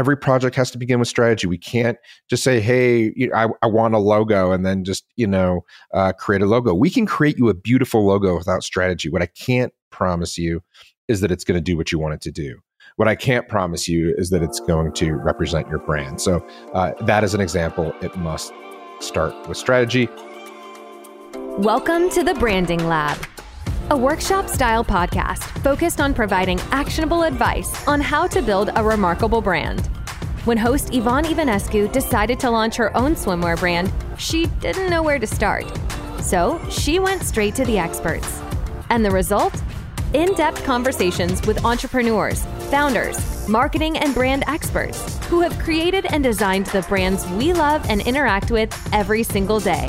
every project has to begin with strategy. We can't just say, "Hey, I, I, want a logo," and then just you know uh, create a logo. We can create you a beautiful logo without strategy. What I can't promise you is that it's going to do what you want it to do. What I can't promise you is that it's going to represent your brand. So uh, that is an example. It must start with strategy. Welcome to the Branding Lab a workshop style podcast focused on providing actionable advice on how to build a remarkable brand. When host Yvonne Ivanescu decided to launch her own swimwear brand, she didn't know where to start. So she went straight to the experts. And the result? In depth conversations with entrepreneurs, founders, marketing, and brand experts who have created and designed the brands we love and interact with every single day.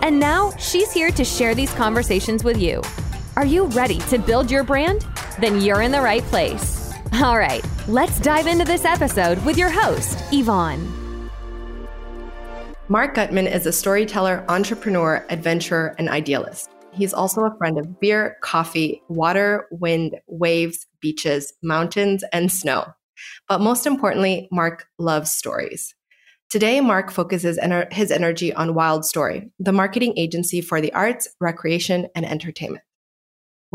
And now she's here to share these conversations with you are you ready to build your brand? Then you're in the right place. All right, let's dive into this episode with your host, Yvonne. Marc Gutman is a storyteller, entrepreneur, adventurer, and idealist. He's also a friend of beer, coffee, water, wind, waves, beaches, mountains, and snow. But most importantly, Marc loves stories. Today, Marc focuses his energy on WildStory, the marketing agency for the arts, recreation, and entertainment.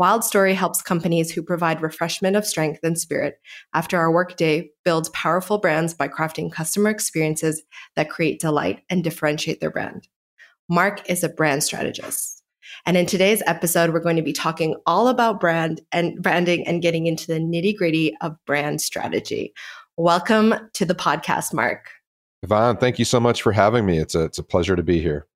WildStory helps companies who provide refreshment of strength and spirit after our workday build powerful brands by crafting customer experiences that create delight and differentiate their brand. Marc is a brand strategist. And in today's episode, we're going to be talking all about brand and branding and getting into the nitty gritty of brand strategy. Welcome to the podcast, Marc. Yvonne, thank you so much for having me. It's a, it's a pleasure to be here.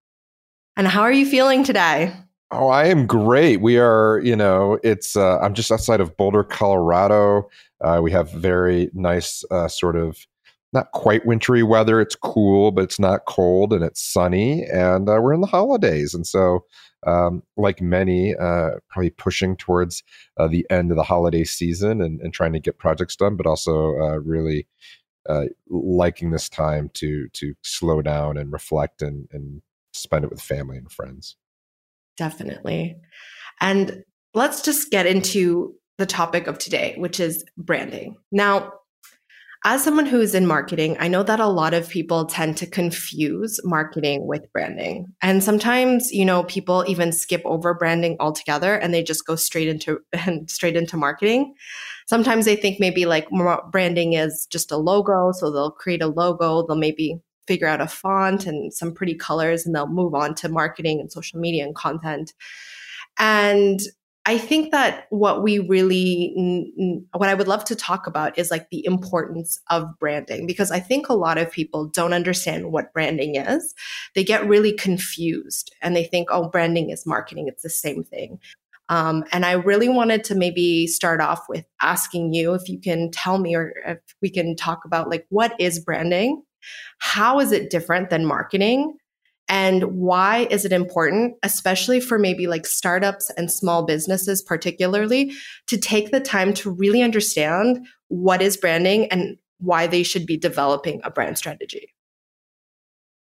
And how are you feeling today? Oh, I am great. We are, you know, it's, uh, I'm just outside of Boulder, Colorado. Uh, we have very nice, uh, sort of, not quite wintry weather. It's cool, but it's not cold and it's sunny. And uh, we're in the holidays. And so, um, like many, uh, probably pushing towards uh, the end of the holiday season and, and trying to get projects done, but also really liking this time to to slow down and reflect and, and spend it with family and friends. Definitely. And let's just get into the topic of today, which is branding. Now, as someone who is in marketing, I know that a lot of people tend to confuse marketing with branding. And sometimes, you know, people even skip over branding altogether and they just go straight into and straight into marketing. Sometimes they think maybe like branding is just a logo, so they'll create a logo, they'll maybe figure out a font and some pretty colors and they'll move on to marketing and social media and content. And I think that what we really, what I would love to talk about is like the importance of branding because I think a lot of people don't understand what branding is. They get really confused and they think, oh, branding is marketing, it's the same thing. Um, and I really wanted to maybe start off with asking you if you can tell me or if we can talk about like what is branding how is it different than marketing? And why is it important, especially for maybe like startups and small businesses, particularly, to take the time to really understand what is branding and why they should be developing a brand strategy?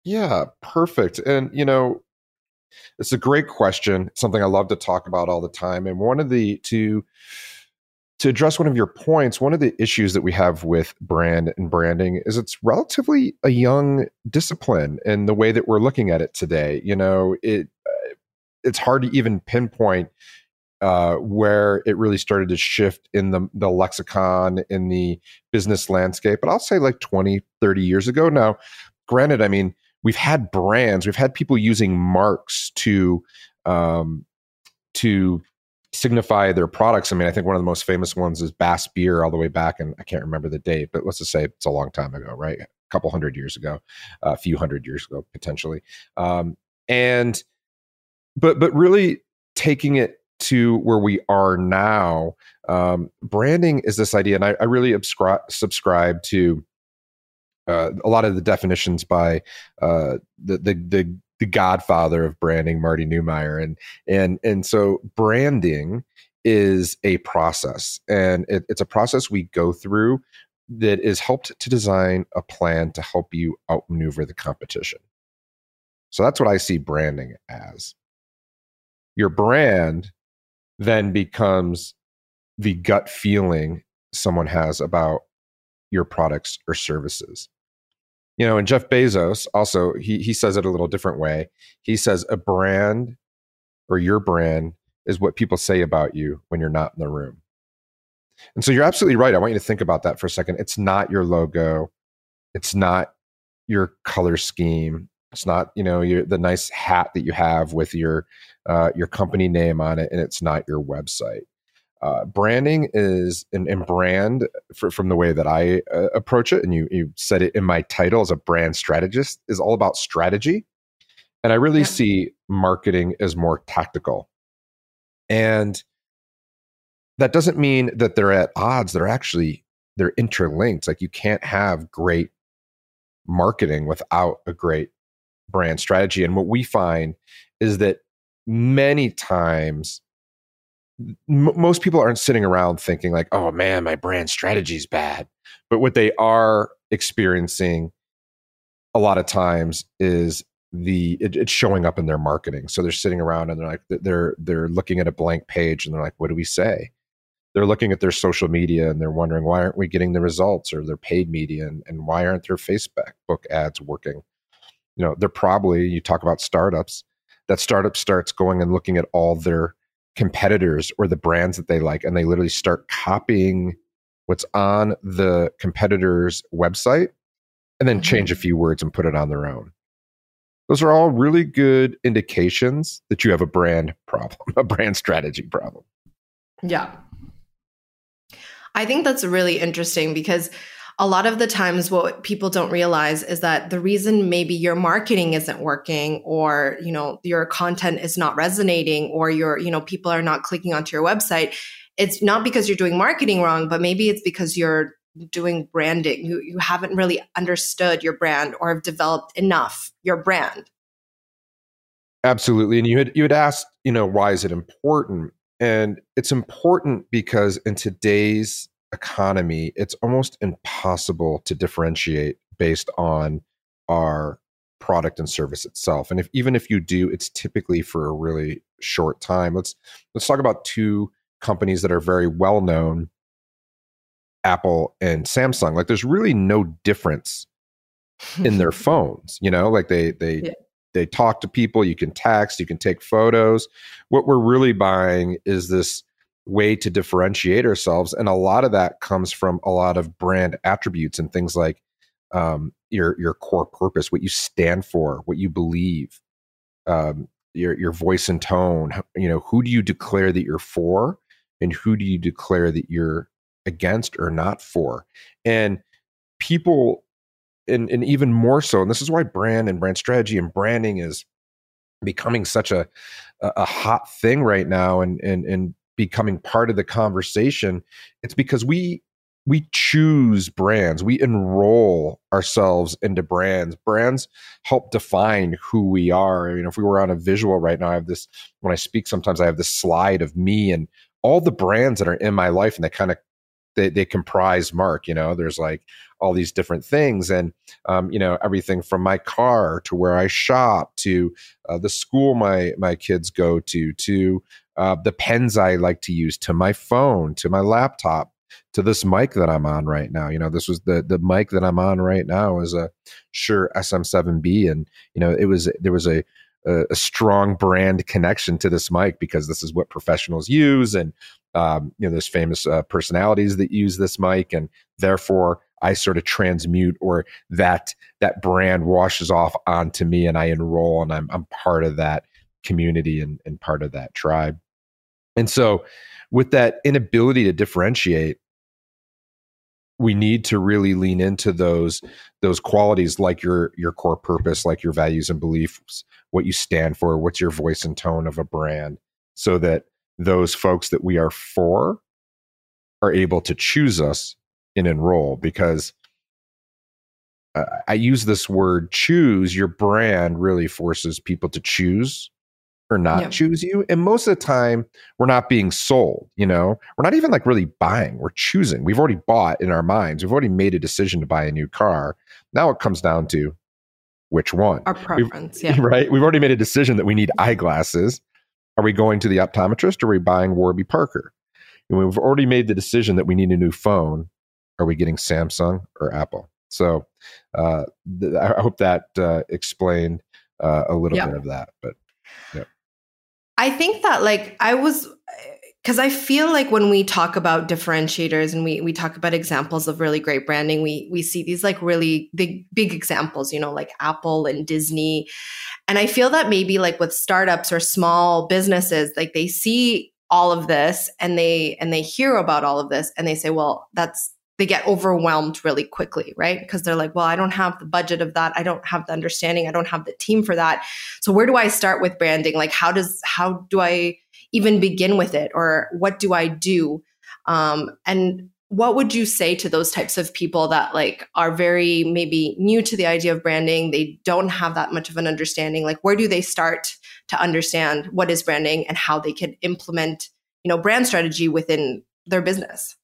Yeah, perfect. And, you know, it's a great question, something I love to talk about all the time. And one of the, to, to address one of your points, one of the issues that we have with brand and branding is it's relatively a young discipline in the way that we're looking at it today. You know, it uh, it's hard to even pinpoint uh, where it really started to shift in the, the lexicon in the business landscape. But I'll say like 20, 30 years ago. Now, granted, I mean, we've had brands, we've had people using marks to um, to signify their products. I mean, I think one of the most famous ones is Bass Beer all the way back, and I can't remember the date, but let's just say it's a long time ago, right? A couple hundred years ago, a few hundred years ago, potentially. Um, and, but, but really taking it to where we are now, um, branding is this idea, and I, I really abscri- subscribe to uh, a lot of the definitions by uh, the, the the the godfather of branding, Marty Neumeier, and and and so branding is a process, and it, it's a process we go through that is helped to design a plan to help you outmaneuver the competition. So that's what I see branding as. Your brand then becomes the gut feeling someone has about your products or services. You know, and Jeff Bezos also he he says it a little different way. He says a brand or your brand is what people say about you when you're not in the room. And so you're absolutely right. I want you to think about that for a second. It's not your logo. It's not your color scheme. It's not, you know, your, the nice hat that you have with your uh, your company name on it, and it's not your website. Uh, branding is and, and brand for, from the way that I uh, approach it, and you you said it in my title as a brand strategist is all about strategy, and I really yeah. see marketing as more tactical, and that doesn't mean that they're at odds. They're actually they're interlinked. Like you can't have great marketing without a great brand strategy. And what we find is that many times m- most people aren't sitting around thinking like, "Oh man, my brand strategy is bad." But what they are experiencing a lot of times is the it, it's showing up in their marketing. So they're sitting around and they're like they're they're looking at a blank page and they're like, "What do we say?" They're looking at their social media and they're wondering why aren't we getting the results or their paid media and, and why aren't their Facebook book ads working? You know, they're probably you talk about startups that startup starts going and looking at all their competitors or the brands that they like and they literally start copying what's on the competitor's website and then mm-hmm. change a few words and put it on their own. Those are all really good indications that you have a brand problem a brand strategy problem. Yeah. I think that's really interesting because a lot of the times what people don't realize is that the reason maybe your marketing isn't working or you know your content is not resonating or your you know people are not clicking onto your website it's not because you're doing marketing wrong but maybe it's because you're doing branding. You, you haven't really understood your brand or have developed enough your brand. Absolutely and you had you had asked you know why is it important? And it's important because in today's economy, it's almost impossible to differentiate based on our product and service itself. And if even if you do, it's typically for a really short time. Let's let's talk about two companies that are very well known, Apple and Samsung. Like there's really no difference in their phones, you know? Like they they yeah. they talk to people, you can text, you can take photos. What we're really buying is this way to differentiate ourselves and a lot of that comes from a lot of brand attributes and things like um, your your core purpose what you stand for what you believe um, your your voice and tone you know who do you declare that you're for and who do you declare that you're against or not for? And people and, and even more so and this is why brand and brand strategy and branding is becoming such a a hot thing right now and and and becoming part of the conversation it's because we we choose brands. We enroll ourselves into brands. Brands help define who we are. I mean, if we were on a visual right now i have this when i speak sometimes i have this slide of me and all the brands that are in my life and they kind of they, they comprise mark you know? There's like all these different things and um, you know everything from my car to where i shop to uh, the school my my kids go to to uh, the pens I like to use to my phone, to my laptop, to this mic that I'm on right now. You know, this was the the mic that I'm on right now is a Shure SM7B, and you know, it was there was a a, a strong brand connection to this mic because this is what professionals use, and um, you know, there's famous uh, personalities that use this mic, and therefore I sort of transmute or that that brand washes off onto me, and I enroll, and I'm I'm part of that community and, and part of that tribe. And so, with that inability to differentiate, we need to really lean into those those qualities like your your core purpose like your values and beliefs what you stand for what's your voice and tone of a brand so that those folks that we are for are able to choose us and enroll because uh, I use this word choose your brand really forces people to choose or not choose you. And most of the time, we're not being sold, you know, we're not even like really buying, we're choosing. We've already bought in our minds, we've already made a decision to buy a new car. Now it comes down to which one? Our preference, we've, yeah. Right? We've already made a decision that we need eyeglasses. Are we going to the optometrist or are we buying Warby Parker? And we've already made the decision that we need a new phone. Are we getting Samsung or Apple? So uh, th- I hope that uh, explained uh, a little bit of that. But yeah. I think that like I was because I feel like when we talk about differentiators and we we talk about examples of really great branding, we we see these like really big big examples, you know, like Apple and Disney. And I feel that maybe like with startups or small businesses, like they see all of this and they and they hear about all of this and they say, well, that's they get overwhelmed really quickly, right? Because they're like, well, I don't have the budget of that. I don't have the understanding. I don't have the team for that. So where do I start with branding? Like how does how do I even begin with it or what do i do um, and what would you say to those types of people that like are very maybe new to the idea of branding they don't have that much of an understanding like where do they start to understand what is branding and how they can implement you know brand strategy within their business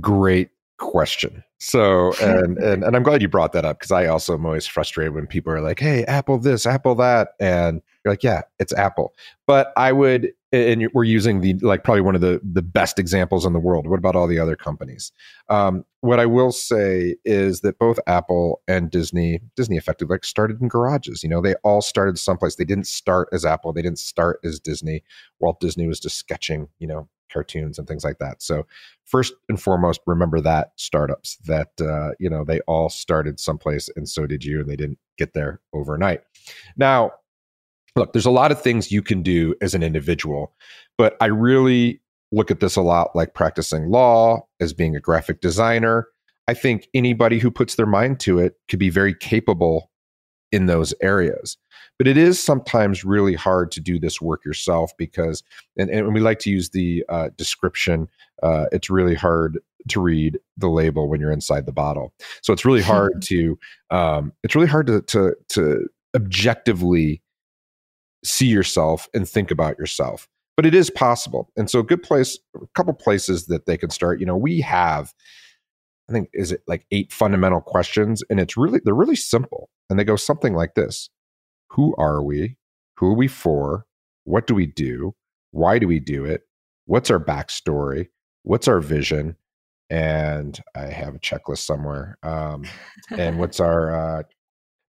great question so and and, and i'm glad you brought that up because i also am always frustrated when people are like hey apple this apple that and you're like, yeah, it's Apple. But I would, and we're using the like probably one of the the best examples in the world. What about all the other companies? Um, what I will say is that both Apple and Disney, Disney effectively like started in garages. You know, they all started someplace. They didn't start as Apple. They didn't start as Disney. Walt Disney was just sketching, you know, cartoons and things like that. So first and foremost, remember that startups that uh, you know they all started someplace, and so did you, and they didn't get there overnight. Now look, there's a lot of things you can do as an individual, but I really look at this a lot like practicing law, as being a graphic designer. I think anybody who puts their mind to it could be very capable in those areas. But it is sometimes really hard to do this work yourself because, and, and we like to use the uh, description, uh, it's really hard to read the label when you're inside the bottle. So it's really hard to, um, it's really hard to, to, to objectively see yourself and think about yourself. But it is possible. And so a good place, a couple places that they can start, you know, we have I think is it like eight fundamental questions and it's really they're really simple. And they go something like this. Who are we? Who are we for? What do we do? Why do we do it? What's our backstory? What's our vision? And I have a checklist somewhere. Um, and what's our uh,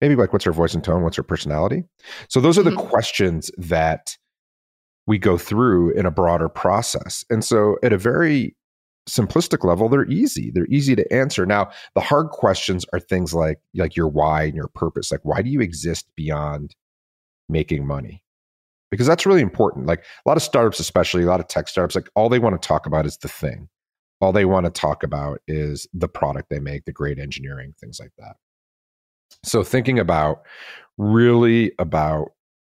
maybe like what's her voice and tone what's her personality so those are the mm-hmm. questions that we go through in a broader process and so at a very simplistic level they're easy. They're easy to answer. Now the hard questions are things like like your why and your purpose. Like why do you exist beyond making money? Because that's really important. Like a lot of startups especially a lot of tech startups like all they want to talk about is the thing. All they want to talk about is the product they make the great engineering things like that. So thinking about really about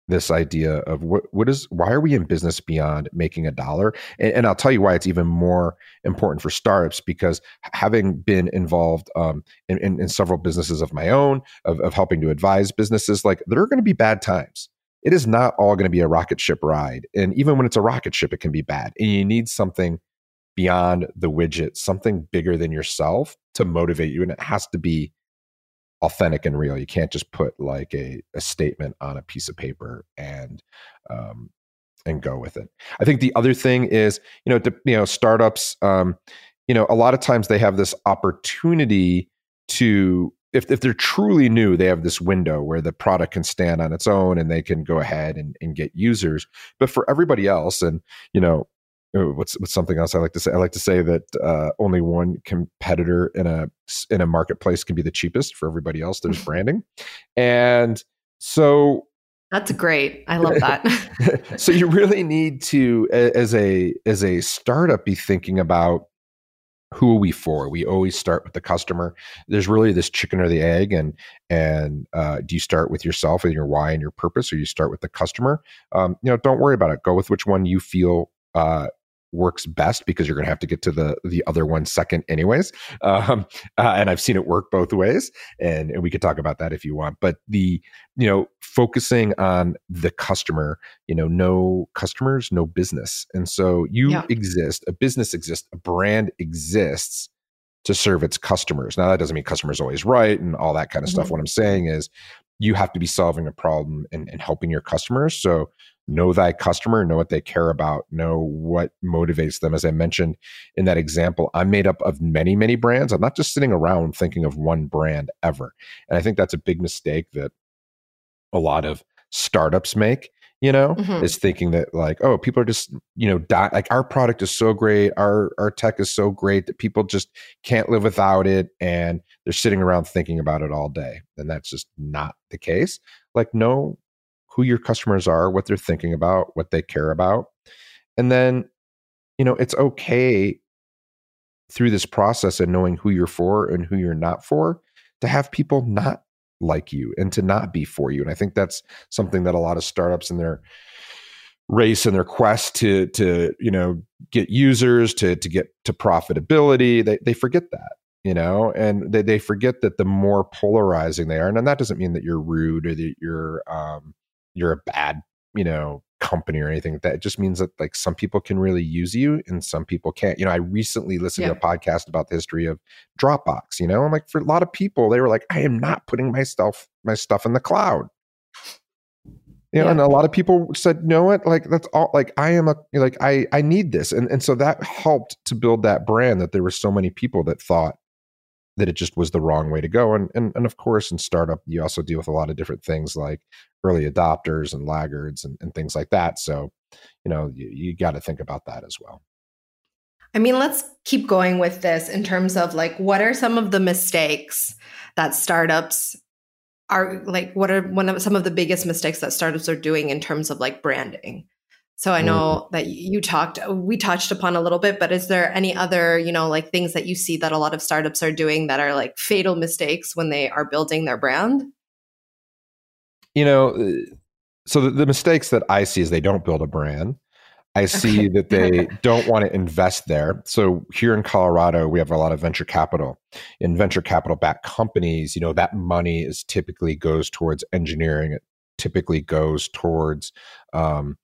this idea of what what is why are we in business beyond making a dollar? And, and, i'll tell you why it's even more important for startups because having been involved um, in, in, in, several businesses of my own of, of helping to advise businesses like there are going to be bad times. It is not all going to be a rocket ship ride and even when it's a rocket ship it can be bad and you need something beyond the widget something bigger than yourself to motivate you and it has to be authentic and real. You can't just put like a, a statement on a piece of paper and um, and go with it. I think the other thing is, you know, to, you know, startups, um, you know, a lot of times they have this opportunity to if, if they're truly new, they have this window where the product can stand on its own and they can go ahead and, and get users. But for everybody else, and you know, what's what's something else I like to say? I like to say that uh, only one competitor in a in a marketplace can be the cheapest. For everybody else, there's branding, and so that's great. I love that. so you really need to, as a as a startup, be thinking about who are we for? We always start with the customer. There's really this chicken or the egg, and and uh, do you start with yourself and your why and your purpose, or you start with the customer? Um, you know, don't worry about it. Go with which one you feel uh, works best because you're going to have to get to the the other one second anyways um, uh, and i've seen it work both ways and, and we could talk about that if you want but the you know focusing on the customer you know no customers no business and so you yeah. exist a business exists a brand exists to serve its customers now that doesn't mean customers always right and all that kind of mm-hmm. stuff what i'm saying is you have to be solving a problem and, and helping your customers. So know thy customer, know what they care about, know what motivates them. As I mentioned in that example, I'm made up of many, many brands. I'm not just sitting around thinking of one brand ever. And I think that's a big mistake that a lot of startups make you know mm-hmm. is thinking that like oh people are just you know die like our product is so great our our tech is so great that people just can't live without it and they're sitting around thinking about it all day and that's just not the case like know who your customers are what they're thinking about what they care about and then you know it's okay through this process and knowing who you're for and who you're not for to have people not like you and to not be for you. And I think that's something that a lot of startups in their race and their quest to to you know get users to to get to profitability they they forget that you know and they, they forget that the more polarizing they are and that doesn't mean that you're rude or that you're um you're a bad you know company or anything like that. It just means that like some people can really use you and some people can't. You know, I recently listened yeah. to a podcast about the history of Dropbox, you know, I'm like for a lot of people, they were like, I am not putting my stuff, my stuff in the cloud. You know, yeah. and a lot of people said, you know what, like that's all like I am a like I I need this. And and so that helped to build that brand that there were so many people that thought that it just was the wrong way to go. And, and, and of course, in startup, you also deal with a lot of different things like early adopters and laggards and, and things like that. So, you know, you, you got to think about that as well. I mean, let's keep going with this in terms of like, what are some of the mistakes that startups are like, what are one of some of the biggest mistakes that startups are doing in terms of like branding? So I know mm. that you talked, we touched upon a little bit, but is there any other, you know, like things that you see that a lot of startups are doing that are like fatal mistakes when they are building their brand? You know, uh, so the, the mistakes that I see is they don't build a brand. I see okay. that they don't want to invest there. So here in Colorado, we have a lot of venture capital. In venture capital backed companies, you know, that money is typically goes towards engineering. It typically goes towards um, uh,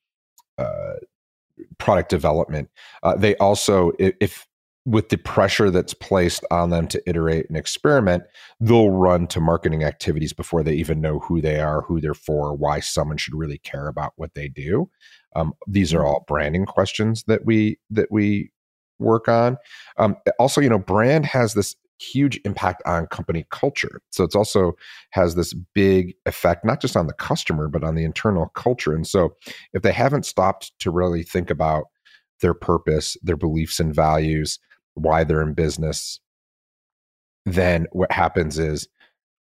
product development. Uh, they also, if, if with the pressure that's placed on them to iterate and experiment, they'll run to marketing activities before they even know who they are, who they're for, why someone should really care about what they do. Um, these are mm-hmm. all branding questions that we that we work on. Um, also, you know, brand has this huge impact on company culture. So it's also has this big effect, not just on the customer, but on the internal culture. And so if they haven't stopped to really think about their purpose, their beliefs and values, why they're in business, then what happens is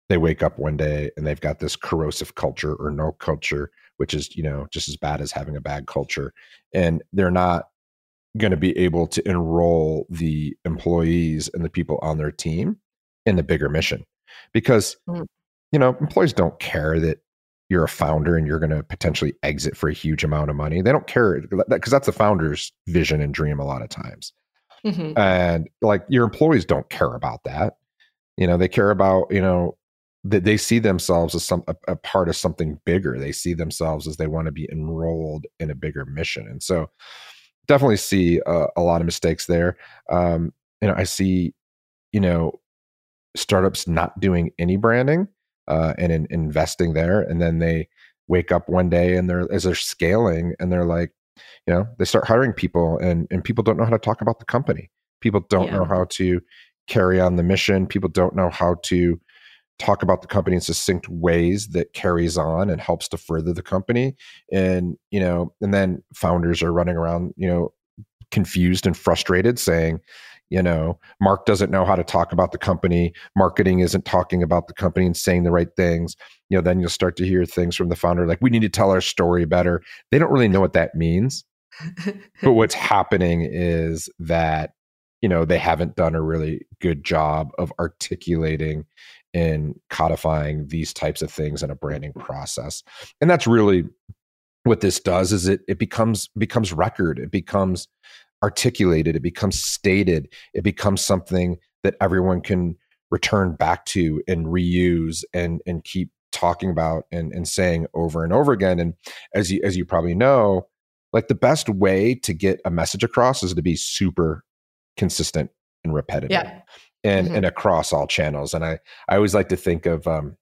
they wake up one day and they've got this corrosive culture or no culture, which is, you know, just as bad as having a bad culture. And they're not going to be able to enroll the employees and the people on their team in the bigger mission. Because mm. you know employees don't care that you're a founder and you're going to potentially exit for a huge amount of money. They don't care because that's the founder's vision and dream a lot of times. Mm-hmm. and like your employees don't care about that. You know they care about you know that they see themselves as some a, a part of something bigger. They see themselves as they want to be enrolled in a bigger mission. And so definitely see a, a lot of mistakes there. Um, you know, I see, you know, startups not doing any branding uh, and in, investing there, and then they wake up one day and they're as they're scaling and they're like, you know, they start hiring people and and people don't know how to talk about the company. People don't yeah. know how to carry on the mission. People don't know how to talk about the company in succinct ways that carries on and helps to further the company. And you know and then founders are running around you know confused and frustrated saying you know mark doesn't know how to talk about the company. Marketing isn't talking about the company and saying the right things. You know then you'll start to hear things from the founder like we need to tell our story better. They don't really know what that means. But what's happening is that you know they haven't done a really good job of articulating in codifying these types of things in a branding mm-hmm. process. And that's really what this does is it it becomes becomes record. It becomes articulated. It becomes stated. It becomes something that everyone can return back to and reuse and and keep talking about and and saying over and over again. And as you as you probably know like the best way to get a message across is to be super consistent and repetitive. Yeah and mm-hmm. and across all channels. And I I always like to think of um,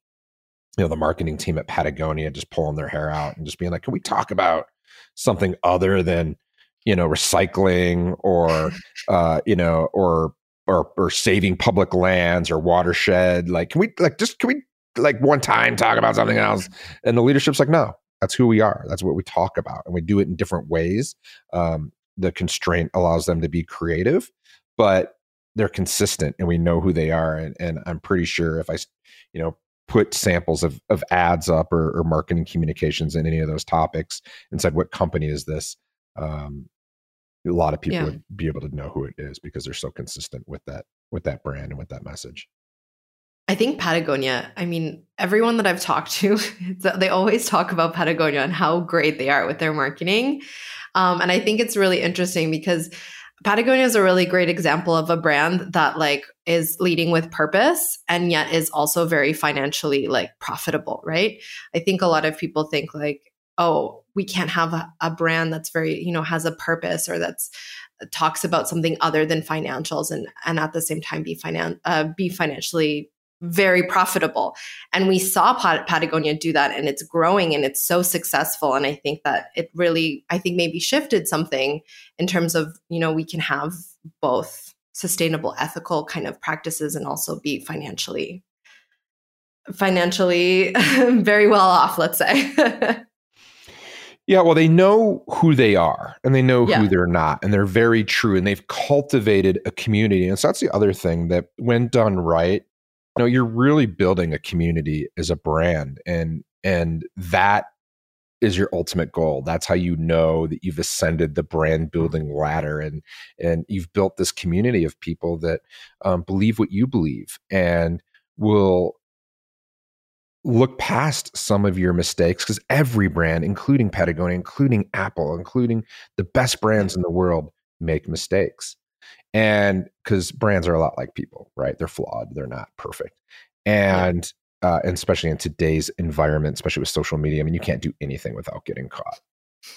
you know the marketing team at Patagonia just pulling their hair out and just being like, "Can we talk about something other than you know recycling or uh, you know or or or saving public lands or watershed? Like, can we like just can we like one time talk about something else?" And the leadership's like, "No, that's who we are. That's what we talk about, and we do it in different ways." Um, the constraint allows them to be creative, but they're consistent and we know who they are. And, and I'm pretty sure if I, you know, put samples of, of ads up or, or marketing communications in any of those topics and said, what company is this? Um, a lot of people yeah. would be able to know who it is because they're so consistent with that, with that brand and with that message. I think Patagonia, I mean, everyone that I've talked to, they always talk about Patagonia and how great they are with their marketing. Um, and I think it's really interesting because Patagonia is a really great example of a brand that like is leading with purpose and yet is also very financially like profitable, right? I think a lot of people think like, oh, we can't have a, a brand that's very, you know, has a purpose or that's uh, talks about something other than financials and and at the same time be finan- uh, be financially very profitable. And we saw Pat- Patagonia do that and it's growing and it's so successful. And I think that it really, I think maybe shifted something in terms of, you know, we can have both sustainable, ethical kind of practices and also be financially, financially very well off, let's say. Yeah, well, they know who they are and they know yeah. who they're not, and they're very true. And they've cultivated a community. And so that's the other thing that, when done right, know you're really building a community as a brand and and that is your ultimate goal. That's how you know that you've ascended the brand building ladder and and you've built this community of people that um, believe what you believe and will look past some of your mistakes because every brand including patagonia including apple including the best brands in the world make mistakes and because brands are a lot like people right? They're flawed they're not perfect. And uh, and especially in today's environment especially with social media i mean you can't do anything without getting caught.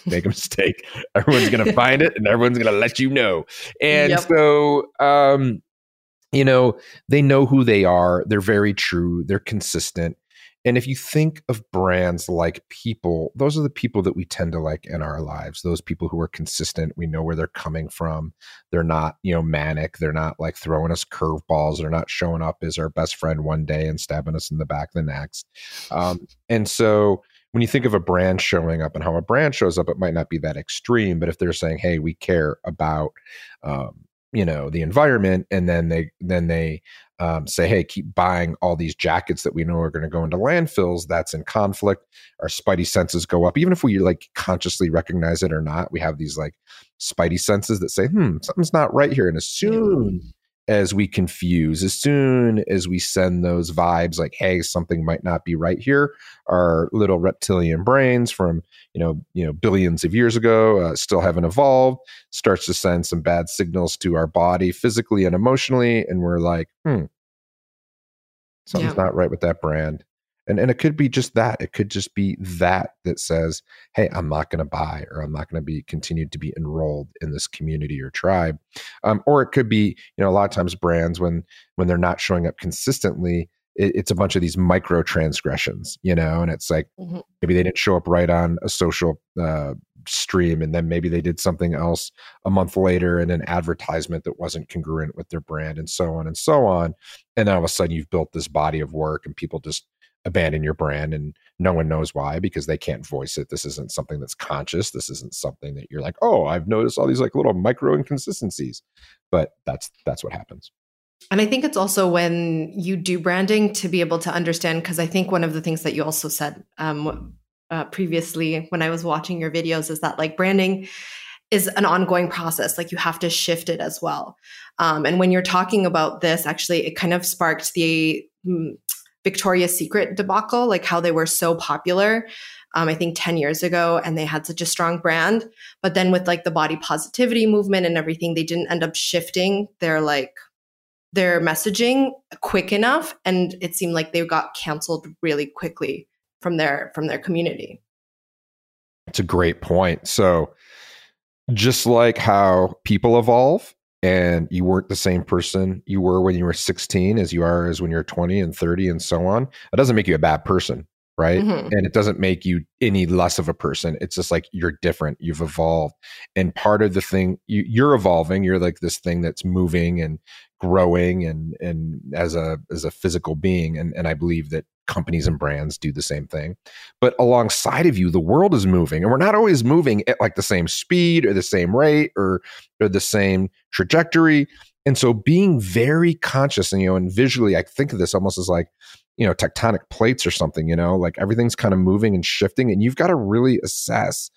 Make a mistake. Everyone's gonna find it and everyone's gonna let you know. And yep. so um you know they know who they are they're very true they're consistent and if you think of brands like people, those are the people that we tend to like in our lives. Those people who are consistent. We know where they're coming from. They're not, you know, manic. They're not like throwing us curveballs. They're not showing up as our best friend one day and stabbing us in the back the next. Um, and so when you think of a brand showing up and how a brand shows up, it might not be that extreme. But if they're saying, "Hey, we care about," um, you know the environment and then they then they um, say, hey, keep buying all these jackets that we know are going to go into landfills, that's in conflict. Our spidey senses go up. Even if we like consciously recognize it or not, we have these like spidey senses that say, hmm, something's not right here. And as soon as we confuse, as soon as we send those vibes like, hey, something might not be right here, our little reptilian brains from you know you know billions of years ago uh, still haven't evolved, starts to send some bad signals to our body physically and emotionally, and we're like, hmm, something's yeah. not right with that brand. And, and it could be just that. It could just be that that says, "Hey, I'm not going to buy, or I'm not going to be continued to be enrolled in this community or tribe." Um, or it could be, you know, a lot of times brands when when they're not showing up consistently, it, it's a bunch of these micro transgressions, you know, and it's like mm-hmm. maybe they didn't show up right on a social uh, stream, and then maybe they did something else a month later in an advertisement that wasn't congruent with their brand, and so on and so on. And then all of a sudden, you've built this body of work, and people just abandon your brand and no one knows why because they can't voice it. This isn't something that's conscious. This isn't something that you're like oh i've noticed all these like little micro inconsistencies. But that's that's what happens. And i think it's also when you do branding to be able to understand because i think one of the things that you also said um, uh, previously when i was watching your videos is that like branding is an ongoing process like you have to shift it as well. Um, and when you're talking about this actually it kind of sparked the mm, Victoria's Secret debacle, like how they were so popular, um, I think 10 years ago, and they had such a strong brand. But then with like the body positivity movement and everything, they didn't end up shifting their like their messaging quick enough. And it seemed like they got canceled really quickly from their from their community. It's a great point. So just like how people evolve and you weren't the same person you were when you were 16 as you are as when you're 20 and 30 and so on that doesn't make you a bad person right? Mm-hmm. and it doesn't make you any less of a person. It's just like you're different. You've evolved. And part of the thing you, you're evolving. You're like this thing that's moving and growing and and as a as a physical being. And and I believe that companies and brands do the same thing. But alongside of you, the world is moving, and we're not always moving at like the same speed or the same rate or or the same trajectory. And so, being very conscious, and you know, and visually, I think of this almost as like you know tectonic plates or something. You know, like everything's kind of moving and shifting, and you've got to really assess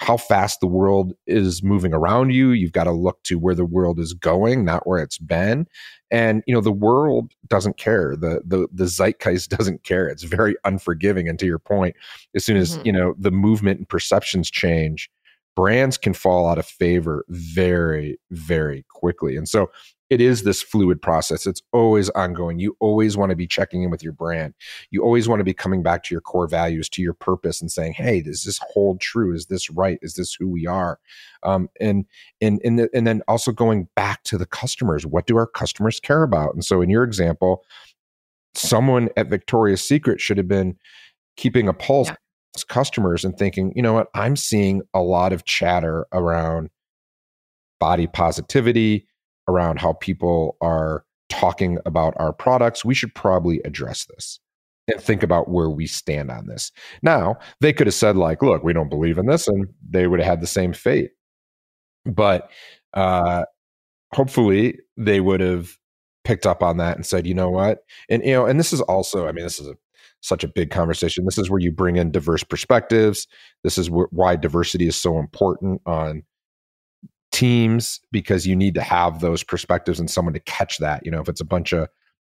how fast the world is moving around you. You've got to look to where the world is going, not where it's been. And you know, the world doesn't care. The the the zeitgeist doesn't care. It's very unforgiving. And to your point, as soon as mm-hmm. you know the movement and perceptions change, brands can fall out of favor very, very quickly. And so it is this fluid process. It's always ongoing. You always want to be checking in with your brand. You always want to be coming back to your core values, to your purpose, and saying, "Hey, does this hold true? Is this right? Is this who we are?" Um, and and and the, and then also going back to the customers. What do our customers care about? And so, in your example, someone at Victoria's Secret should have been keeping a pulse yeah. customers and thinking, you know what, I'm seeing a lot of chatter around body positivity around how people are talking about our products, we should probably address this and think about where we stand on this. Now, they could have said, like, look, we don't believe in this, and they would have had the same fate. But uh, hopefully, they would have picked up on that and said, you know what? And, you know, and this is also, I mean, this is a, such a big conversation. This is where you bring in diverse perspectives. This is wh- why diversity is so important on teams because you need to have those perspectives and someone to catch that. You know, if it's a bunch of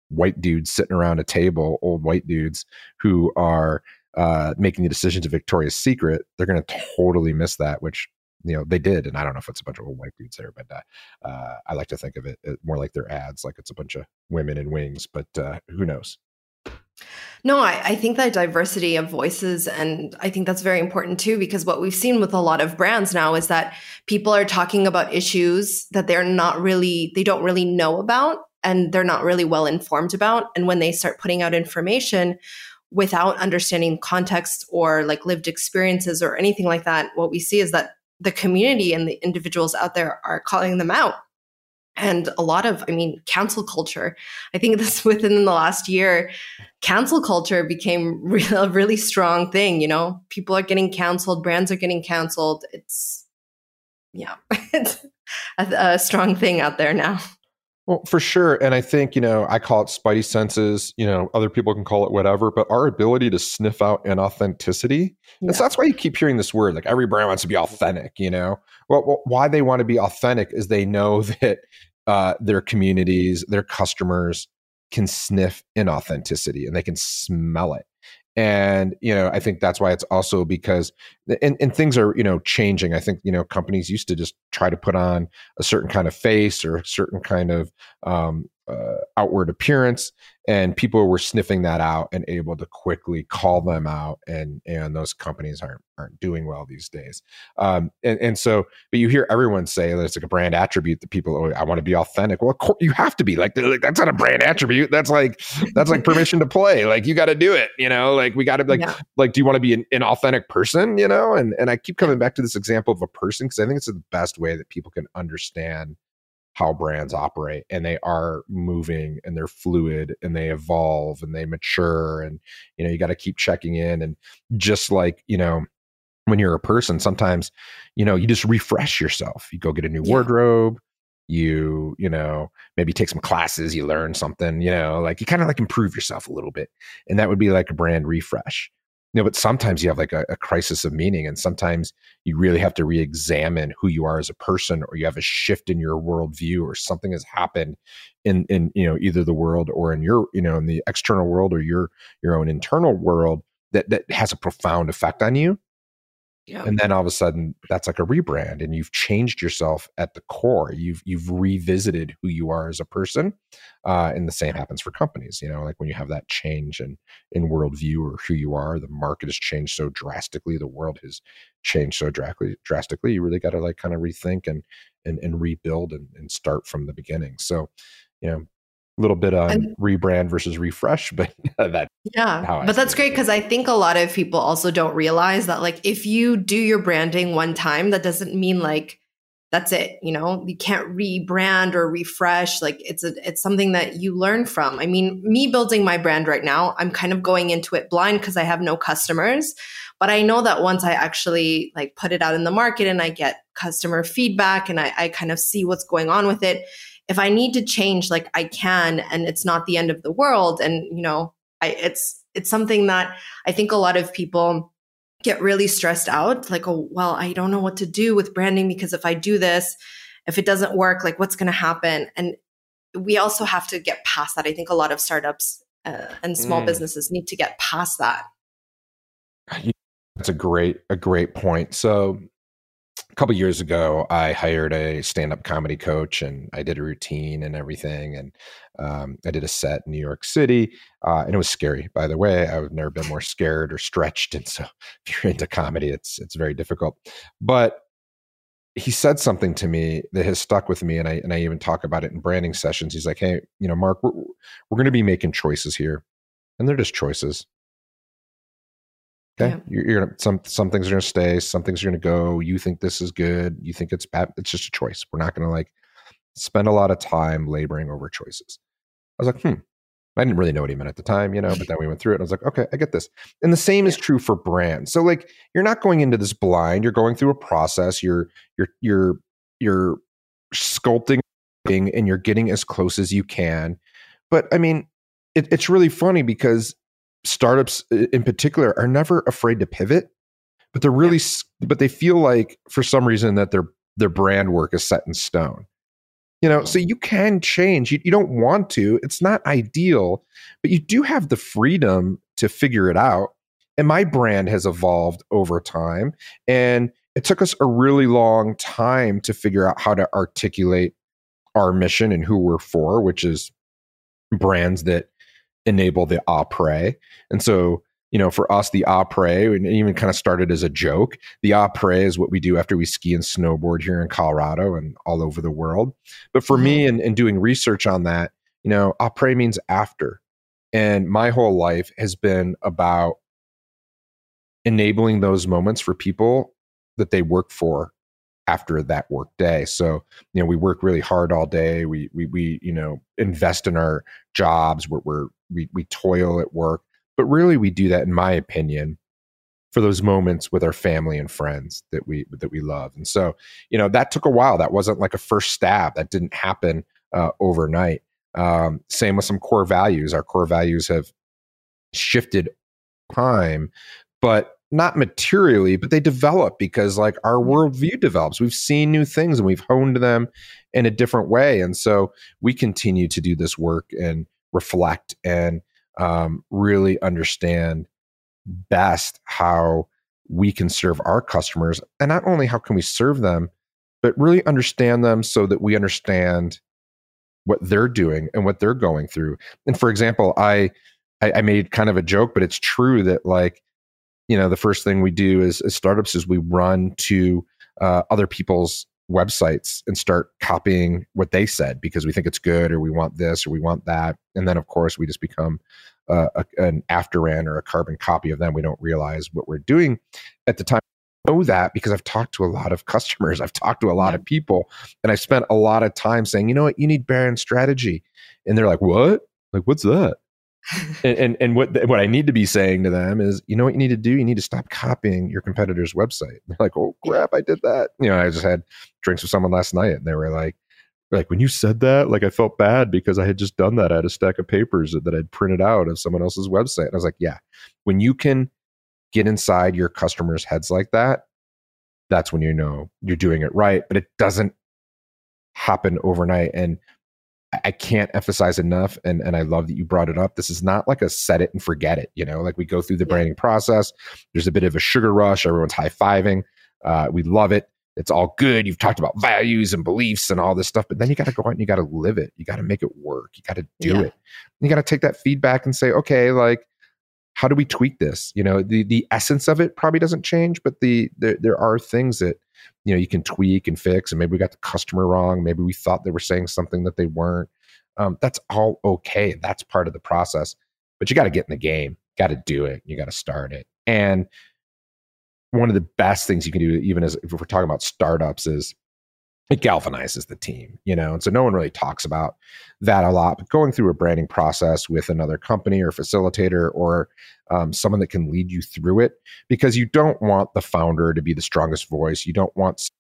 white dudes sitting around a table, old white dudes who are uh, making the decisions of Victoria's Secret, they're going to totally miss that, which you know they did. And I don't know if it's a bunch of old white dudes there, but uh, uh, I like to think of it more like their ads, like it's a bunch of women in wings. But uh, who knows? No, I, I, think that diversity of voices, and I think that's very important too, because what we've seen with a lot of brands now is that people are talking about issues that they're not really, they don't really know about and they're not really well informed about. And when they start putting out information without understanding context or like lived experiences or anything like that, what we see is that the community and the individuals out there are calling them out and a lot of i mean cancel culture. I think this within the last year cancel culture became real, a really strong thing you know? People are getting canceled brands are getting canceled. It's yeah it's a, a strong thing out there now well, for sure. And I think, you know, I call it spidey senses, you know, other people can call it whatever, but our ability to sniff out inauthenticity. Yeah. And so that's why you keep hearing this word like every brand wants to be authentic, you know? Well, why they want to be authentic is they know that uh, their communities, their customers can sniff inauthenticity and they can smell it and you know i think that's why it's also because and, and things are you know changing. I think you know companies used to just try to put on a certain kind of face or a certain kind of um, uh, outward appearance and people were sniffing that out and able to quickly call them out and and those companies aren't aren't doing well these days. Um, and and so but you hear everyone say that it's like a brand attribute that people oh, I want to be authentic. Well of course you have to be like, like that's not a brand attribute. That's like that's like permission to play. Like you got to do it you know? Like we got to like yeah. like do you want to be an, an authentic person you know? And and I keep coming back to this example of a person because I think it's the best way that people can understand how brands operate and they are moving and they're fluid and they evolve and they mature and you know you got to keep checking in and just like you know when you're a person sometimes you know you just refresh yourself you go get a new yeah. wardrobe you you know maybe take some classes you learn something you know like you kind of like improve yourself a little bit and that would be like a brand refresh know, but sometimes you have like a, a, crisis of meaning, and sometimes you really have to re-examine who you are as a person, or you have a shift in your worldview, or something has happened in in you know either the world or in your you know in the external world or your your own internal world that that has a profound effect on you. Yeah. And then all of a sudden that's like a rebrand and you've changed yourself at the core. You've you've revisited who you are as a person. Uh, and the same happens for companies, you know, like when you have that change in in worldview or who you are, the market has changed so drastically, the world has changed so drastically drastically. You really got to like kind of rethink and and, and rebuild and, and start from the beginning. So, you know, little bit on and, rebrand versus refresh, but that yeah, but that's great because I think a lot of people also don't realize that like if you do your branding one time, that doesn't mean like that's it. You know, you can't rebrand or refresh. Like it's a it's something that you learn from. I mean, me building my brand right now, I'm kind of going into it blind because I have no customers. But I know that once I actually like put it out in the market and I get customer feedback and I, I kind of see what's going on with it if I need to change, like I can, and it's not the end of the world. And, you know, I, it's, it's something that I think a lot of people get really stressed out. Like, oh, well, I don't know what to do with branding because if I do this, if it doesn't work, like what's going to happen? And we also have to get past that. I think a lot of startups uh, and small mm. businesses need to get past that. That's a great, a great point. So a couple years ago, I hired a stand-up comedy coach, and I did a routine and everything. And um, I did a set in New York City, uh, and it was scary. By the way, I've never been more scared or stretched. And so, if you're into comedy, it's it's very difficult. But he said something to me that has stuck with me, and I and I even talk about it in branding sessions. He's like, "Hey, you know, Marc, we're, we're going to be making choices here, and they're just choices. Okay, yeah. you're, you're, gonna some some things are gonna stay, some things are gonna go. You think this is good, you think it's bad. It's just a choice. We're not gonna like spend a lot of time laboring over choices. I was like, hmm. I didn't really know what he meant at the time, you know, but then we went through it and I was like, okay, I get this. And the same is true for brands. So like you're not going into this blind, you're going through a process, you're you're you're you're sculpting and you're getting as close as you can. But I mean, it, it's really funny because startups in particular are never afraid to pivot but they're really but they feel like for some reason that their their brand work is set in stone. You know so mm-hmm. you can change. You, you don't want to. It's not ideal but you do have the freedom to figure it out and my brand has evolved over time and it took us a really long time to figure out how to articulate our mission and who we're for which is brands that enable the après. And so, you know, for us, the après, and even kind of started as a joke. The après is what we do after we ski and snowboard here in Colorado and all over the world. But for me, and, mm-hmm. and doing research on that, you know, après means after. And my whole life has been about enabling those moments for people that they work for after that work day. So, you know, we work really hard all day. We we we you know invest in our jobs. We're, we're we we toil at work, but really we do that, in my opinion, for those moments with our family and friends that we that we love. And so, you know, that took a while. That wasn't like a first stab. That didn't happen uh, overnight. Um, same with some core values. Our core values have shifted time, but not materially, but they develop because like our worldview develops. We've seen new things and we've honed them in a different way. And so we continue to do this work and reflect and um, really understand best how we can serve our customers. And not only how can we serve them, but really understand them so that we understand what they're doing and what they're going through. And for example, I I, I made kind of a joke, but it's true that like you know the first thing we do is as startups is we run to uh, other people's websites and start copying what they said because we think it's good or we want this or we want that. And then of course we just become uh, a, an afterend or a carbon copy of them. We don't realize what we're doing at the time. I know that because i've talked to a lot of customers. I've talked to a lot of people and i've spent a lot of time saying you know what? You need brand strategy. And they're like what? Like what's that and, and, and what what I need to be saying to them is, you know what you need to do? You need to stop copying your competitor's website. They're like, oh crap, I did that. You know, I just had drinks with someone last night, and they were like, like when you said that, like I felt bad because I had just done that. I had a stack of papers that, that I'd printed out of someone else's website, and I was like, yeah, when you can get inside your customers' heads like that, that's when you know you're doing it right. But it doesn't happen overnight, and I can't emphasize enough, and, and I love that you brought it up. This is not like a set it and forget it. You know, like we go through the branding process. There's a bit of a sugar rush. Everyone's high fiving. Uh, we love it. It's all good. You've talked about values and beliefs and all this stuff, but then you got to go out and you got to live it. You got to make it work. You got to do yeah. it. You got to take that feedback and say, okay, like, how do we tweak this? You know, the the essence of it probably doesn't change, but the there there are things that you know you can tweak and fix and maybe we got the customer wrong. Maybe we thought they were saying something that they weren't. Um, that's all okay. That's part of the process but you got to get in the game got to do it you got to start it. And one of the best things you can do even as if we're talking about startups is it galvanizes the team, you know. And so no one really talks about that a lot. But going through a branding process with another company or facilitator or um, someone that can lead you through it, because you don't want the founder to be the strongest voice. You don't want to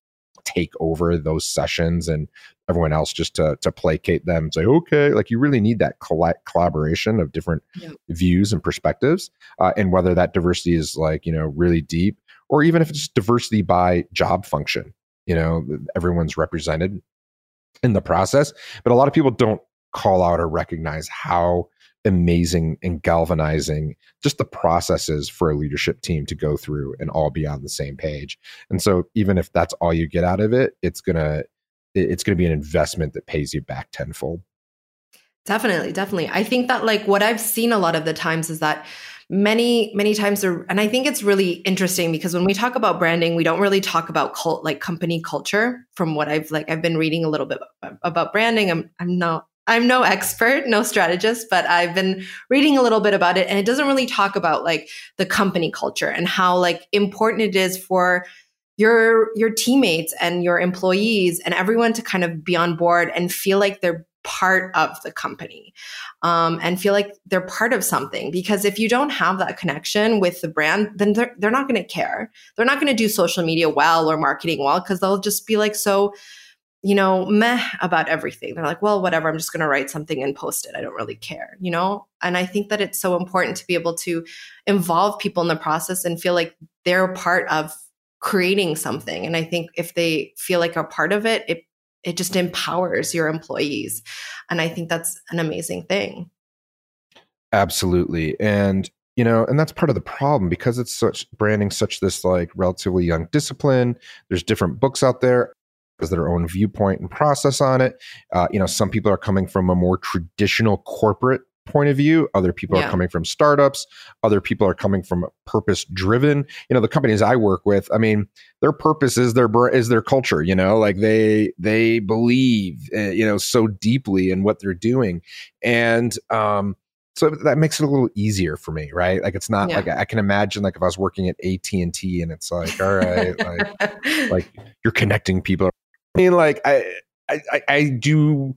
take over those sessions and everyone else just to to placate them and say okay like you really need that coll- collaboration of different yeah. views and perspectives uh, and whether that diversity is like you know really deep or even if it's diversity by job function you know everyone's represented in the process but a lot of people don't call out or recognize how amazing and galvanizing just the processes for a leadership team to go through and all be on the same page. And so even if that's all you get out of it it's gonna it's gonna be an investment that pays you back tenfold. Definitely definitely. I think that like what i've seen a lot of the times is that many many times and i think it's really interesting because when we talk about branding we don't really talk about cult like company culture from what i've like i've been reading a little bit about branding. I'm i'm not i'm no expert no strategist but i've been reading a little bit about it and it doesn't really talk about like the company culture and how like important it is for your your teammates and your employees and everyone to kind of be on board and feel like they're part of the company um, and feel like they're part of something. Because if you don't have that connection with the brand, then they're, they're not going to care. They're not going to do social media well or marketing well because they'll just be like so, you know, meh about everything. They're like, well, whatever, I'm just going to write something and post it. I don't really care, you know? And I think that it's so important to be able to involve people in the process and feel like they're part of creating something. And I think if they feel like a part of it, it it just empowers your employees. And I think that's an amazing thing. Absolutely. And you know and that's part of the problem because it's such branding such this like relatively young discipline there's different books out there has their own viewpoint and process on it uh, you know some people are coming from a more traditional corporate point of view other people yeah. are coming from startups other people are coming from purpose driven you know the companies i work with i mean their purpose is their is their culture you know? Like they they believe uh, you know so deeply in what they're doing. And um so that makes it a little easier for me right? Like it's not yeah. like i can imagine like if i was working at at&t and it's like all right like like you're connecting people. I mean like i I, I do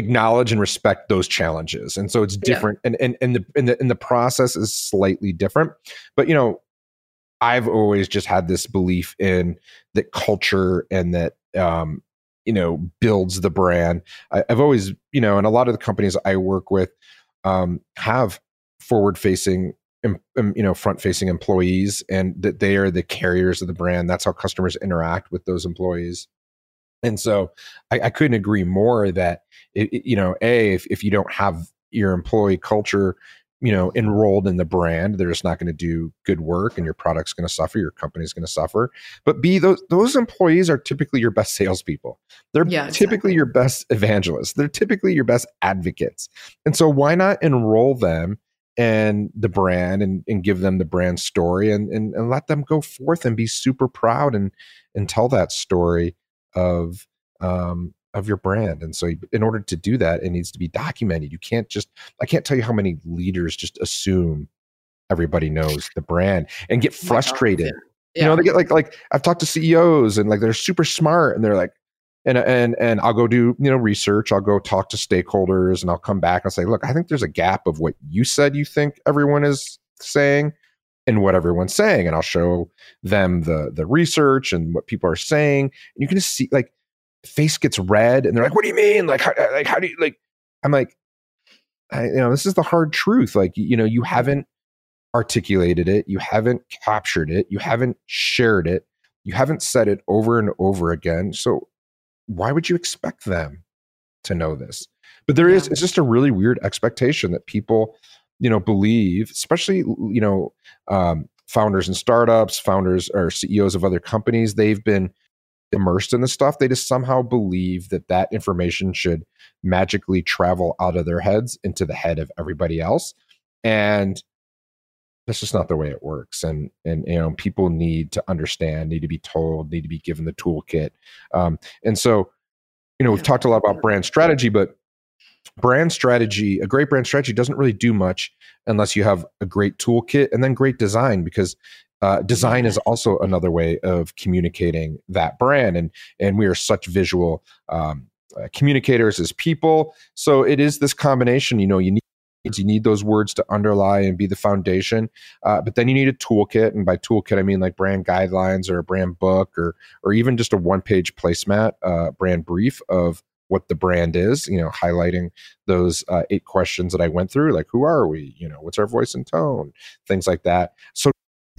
acknowledge and respect those challenges. And so it's different yeah. and, and and the and the and the process is slightly different. But you know i've always just had this belief in that culture and that um you know builds the brand. I, have always you know and a lot of the companies i work with um have forward facing you know front facing employees and that they are the carriers of the brand. That's how customers interact with those employees and so I, I couldn't agree more that, it, it, you know, A, if, if you don't have your employee culture, you know, enrolled in the brand, they're just not going to do good work and your product's going to suffer, your company's going to suffer. But B, those, those employees are typically your best salespeople. They're yeah, exactly. typically your best evangelists. They're typically your best advocates. And so why not enroll them and the brand and, and give them the brand story and, and, and let them go forth and be super proud and, and tell that story of um, of your brand. And so, in order to do that, it needs to be documented. You can't just I can't tell you how many leaders just assume everybody knows the brand and get frustrated. Yeah. You know, they get like like I've talked to CEOs and like they're super smart and they're like and and and I'll go do you know research. I'll go talk to stakeholders and I'll come back and say, look, I think there's a gap of what you said you think everyone is saying and what everyone's saying and i'll show them the the research and what people are saying and you can just see like face gets red and they're like what do you mean? Like how, like how do you like i'm like I, you know this is the hard truth like you know you mm-hmm. haven't articulated it you haven't captured it you haven't shared it you haven't said it over and over again so why would you expect them to know this? But there is it's just a really weird expectation that people you know believe especially you know um, founders and startups founders or ceos of other companies they've been immersed in this stuff. They just somehow believe that that information should magically travel out of their heads into the head of everybody else. And that's just not the way it works. And and you know people need to understand need to be told need to be given the toolkit. Um, and so you know we've talked a lot about brand strategy but brand strategy a great brand strategy doesn't really do much unless you have a great toolkit and then great design because uh, design is also another way of communicating that brand and and we are such visual um, uh, communicators as people so it is this combination you know you need you need those words to underlie and be the foundation. Uh, but then you need a toolkit, and by toolkit I mean like brand guidelines or a brand book or or even just a one page placemat, uh, brand brief of what the brand is. You know, highlighting those uh, eight questions that I went through, like who are we? You know, what's our voice and tone, things like that. So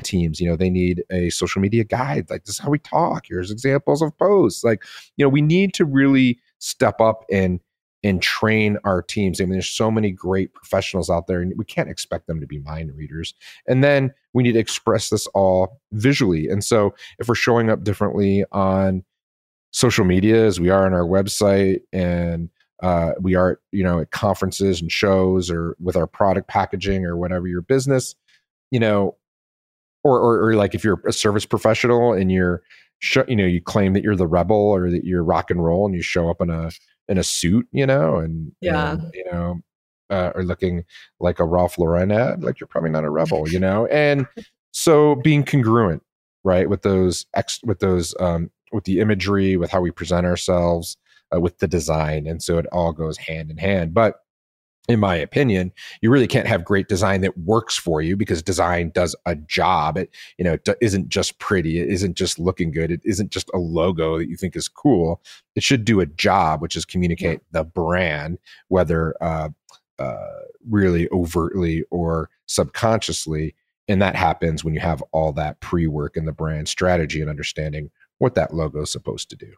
teams you know they need a social media guide like this is how we talk here's examples of posts like you know we need to really step up and and train our teams. I mean, there's so many great professionals out there, and we can't expect them to be mind readers. And then we need to express this all visually. And so, if we're showing up differently on social media as we are on our website, and uh, we are, you know, at conferences and shows, or with our product packaging, or whatever your business, you know, or or, or like if you're a service professional and you're, show, you know, you claim that you're the rebel or that you're rock and roll, and you show up in a in a suit, you know, and yeah, and, you know, uh, or looking like a Ralph Lauren ad, like you're probably not a rebel, you know, and so being congruent, right, with those ex, with those, um, with the imagery, with how we present ourselves, uh, with the design, and so it all goes hand in hand. But in my opinion you really can't have great design that works for you because design does a job. It you know isn't just pretty. It isn't just looking good. It isn't just a logo that you think is cool. It should do a job which is communicate the brand whether uh, uh, really overtly or subconsciously. And that happens when you have all that pre-work in the brand strategy and understanding what that logo is supposed to do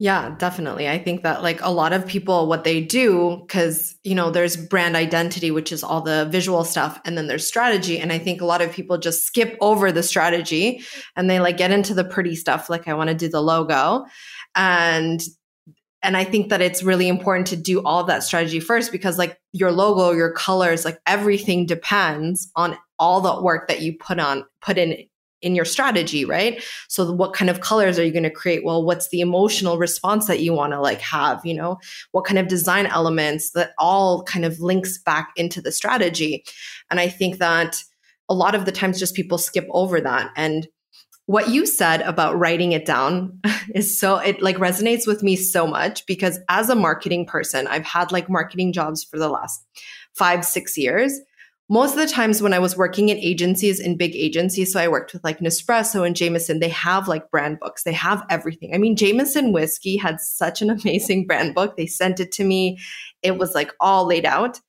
yeah, definitely. I think that like a lot of people, what they do, because, you know, there's brand identity, which is all the visual stuff, and then there's strategy. And I think a lot of people just skip over the strategy and they like get into the pretty stuff. Like, I want to do the logo. And and I think that it's really important to do all of that strategy first because like your logo, your colors, like everything depends on all the work that you put on put in in your strategy, right? So what kind of colors are you going to create? Well, what's the emotional response that you want to like have, you know? What kind of design elements that all kind of links back into the strategy? And I think that a lot of the times just people skip over that and what you said about writing it down is so it like resonates with me so much because as a marketing person i've had like marketing jobs for the last five six years most of the times when I was working in agencies, in big agencies, so I worked with like Nespresso and Jameson, they have like brand books. They have everything. I mean, Jameson whiskey had such an amazing brand book. They sent it to me. It was like all laid out.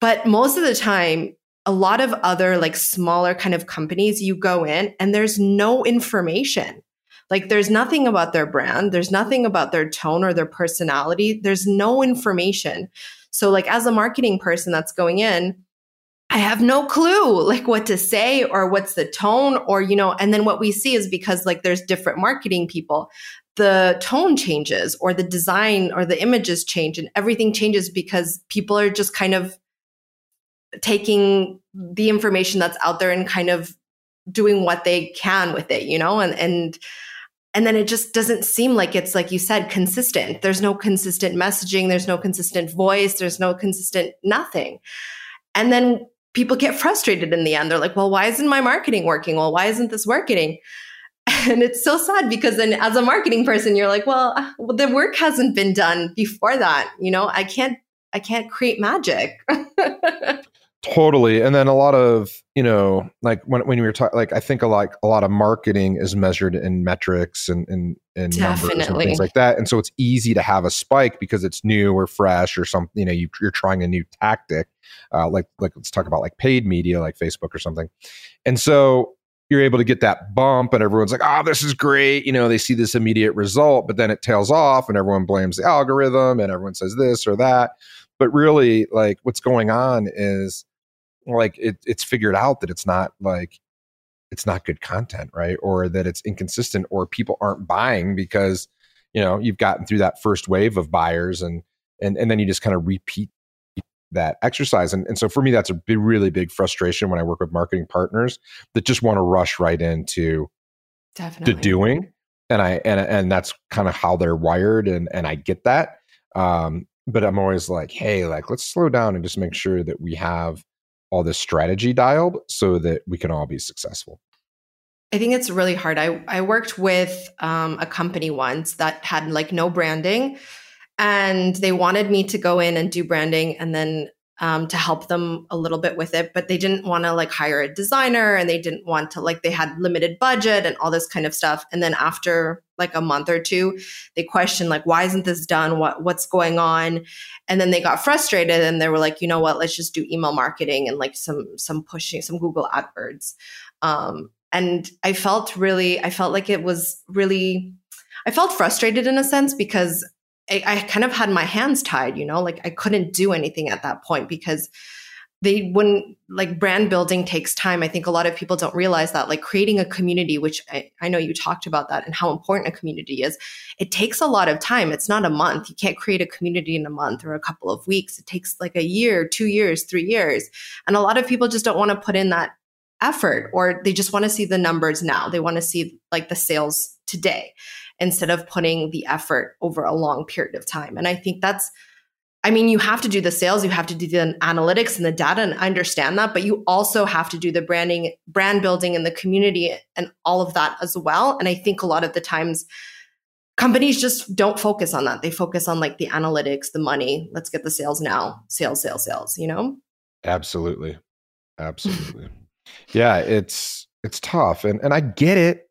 But most of the time, a lot of other like smaller kind of companies, you go in and there's no information. Like there's nothing about their brand, there's nothing about their tone or their personality. There's no information. So like as a marketing person that's going in, I have no clue like what to say or what's the tone or you know and then what we see is because like there's different marketing people the tone changes or the design or the images change and everything changes because people are just kind of taking the information that's out there and kind of doing what they can with it you know and and and then it just doesn't seem like it's like you said consistent. There's no consistent messaging there's no consistent voice there's no consistent nothing. And then people get frustrated in the end. They're like, well, why isn't my marketing working? Well, why isn't this working? And it's so sad because then as a marketing person, you're like, well, uh, well the work hasn't been done before that. You know, I can't, I can't create magic. totally. And then a lot of, you know, like when, when you were talking, like, I think a lot, a lot of marketing is measured in metrics and, and, and numbers and things like that. And so it's easy to have a spike because it's new or fresh or something, you know, you, you're trying a new tactic uh, like like let's talk about like paid media like facebook or something and so you're able to get that bump and everyone's like, oh, this is great. You know, they see this immediate result, but then it tails off and everyone blames the algorithm and everyone says this or that. But really, like what's going on is like it, it's figured out that it's not like it's not good content, right? Or that it's inconsistent or people aren't buying because, you know, you've gotten through that first wave of buyers and and and then you just kind of repeat that exercise. And, and so for me, that's a big, really big frustration when I work with marketing partners that just want to rush right into Definitely. the doing. And I and and that's kind of how they're wired, and and I get that. Um, but I'm always like, hey, like let's slow down and just make sure that we have all this strategy dialed so that we can all be successful. I think it's really hard. I I worked with um, a company once that had like no branding, and they wanted me to go in and do branding and then um, to help them a little bit with it but they didn't want to like hire a designer and they didn't want to like they had limited budget and all this kind of stuff and then after like a month or two they questioned like why isn't this done? What what's going on? And then they got frustrated and they were like you know what? Let's just do email marketing and like some some pushing some google adwords. Um, and i felt really i felt like it was really i felt frustrated in a sense because I, I kind of had my hands tied, you know, like I couldn't do anything at that point because they wouldn't like brand building takes time. I think a lot of people don't realize that like creating a community, which I, I, know you talked about that and how important a community is, it takes a lot of time. It's not a month. You can't create a community in a month or a couple of weeks. It takes like a year, two years, three years. And a lot of people just don't want to put in that effort or they just want to see the numbers now. They want to see like the sales today instead of putting the effort over a long period of time. And I think that's, I mean, you have to do the sales, you have to do the analytics and the data, and understand that, but you also have to do the branding, brand building and the community and all of that as well. And I think a lot of the times, companies just don't focus on that. They focus on like the analytics, the money. Let's get the sales now. Sales, sales, sales, you know? Absolutely. Absolutely. yeah, it's it's tough. And and I get it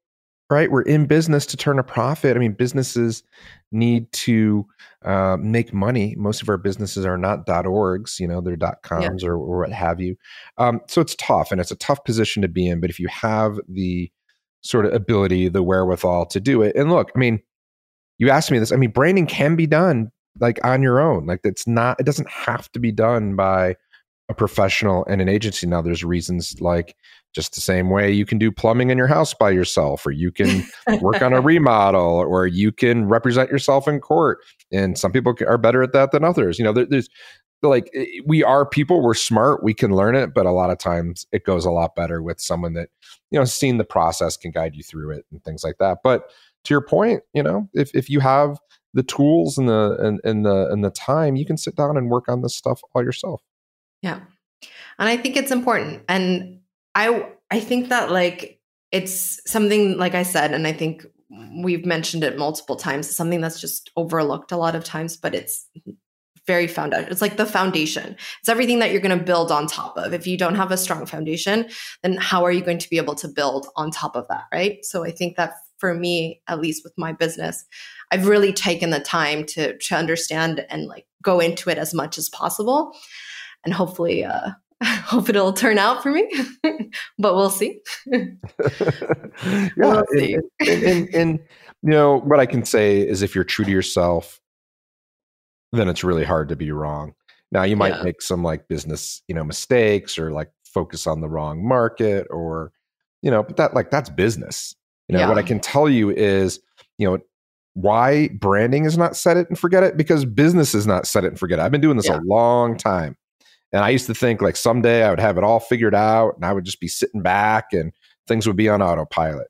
right? We're in business to turn a profit. I mean, businesses need to uh, make money. Most of our businesses are not .orgs, you know, they're .coms yeah. or, or, what have you. Um, so it's tough, and it's a tough position to be in. But if you have the sort of ability, the wherewithal to do it, and look, I mean, you asked me this. I mean, branding can be done like on your own. Like it's not. It doesn't have to be done by a professional and an agency. Now, there's reasons like just the same way you can do plumbing in your house by yourself or you can work on a remodel or you can represent yourself in court. And some people are better at that than others. You know there, there's like we are people we're smart we can learn it but a lot of times it goes a lot better with someone that you know seeing the process can guide you through it and things like that. But to your point you know if, if you have the tools and the and, and the and the time you can sit down and work on this stuff all yourself. Yeah. And i think it's important. And I I think that like it's something like I said, and I think we've mentioned it multiple times. something that's just overlooked a lot of times, but it's very foundation. It's like the foundation. It's everything that you're going to build on top of. If you don't have a strong foundation, then how are you going to be able to build on top of that, right? So I think that for me, at least with my business, I've really taken the time to to understand and like go into it as much as possible, and hopefully, uh, hope it'll turn out for me, but we'll see. yeah, we'll see. And, and, and, you know what I can say is, if you're true to yourself, then it's really hard to be wrong. Now you might yeah. make some like business, you know, mistakes or like focus on the wrong market or, you know, but that like that's business. You know, yeah. what I can tell you is, you know, why branding is not set it and forget it because business is not set it and forget it. I've been doing this yeah. a long time. And I used to think like someday I would have it all figured out and I would just be sitting back and things would be on autopilot.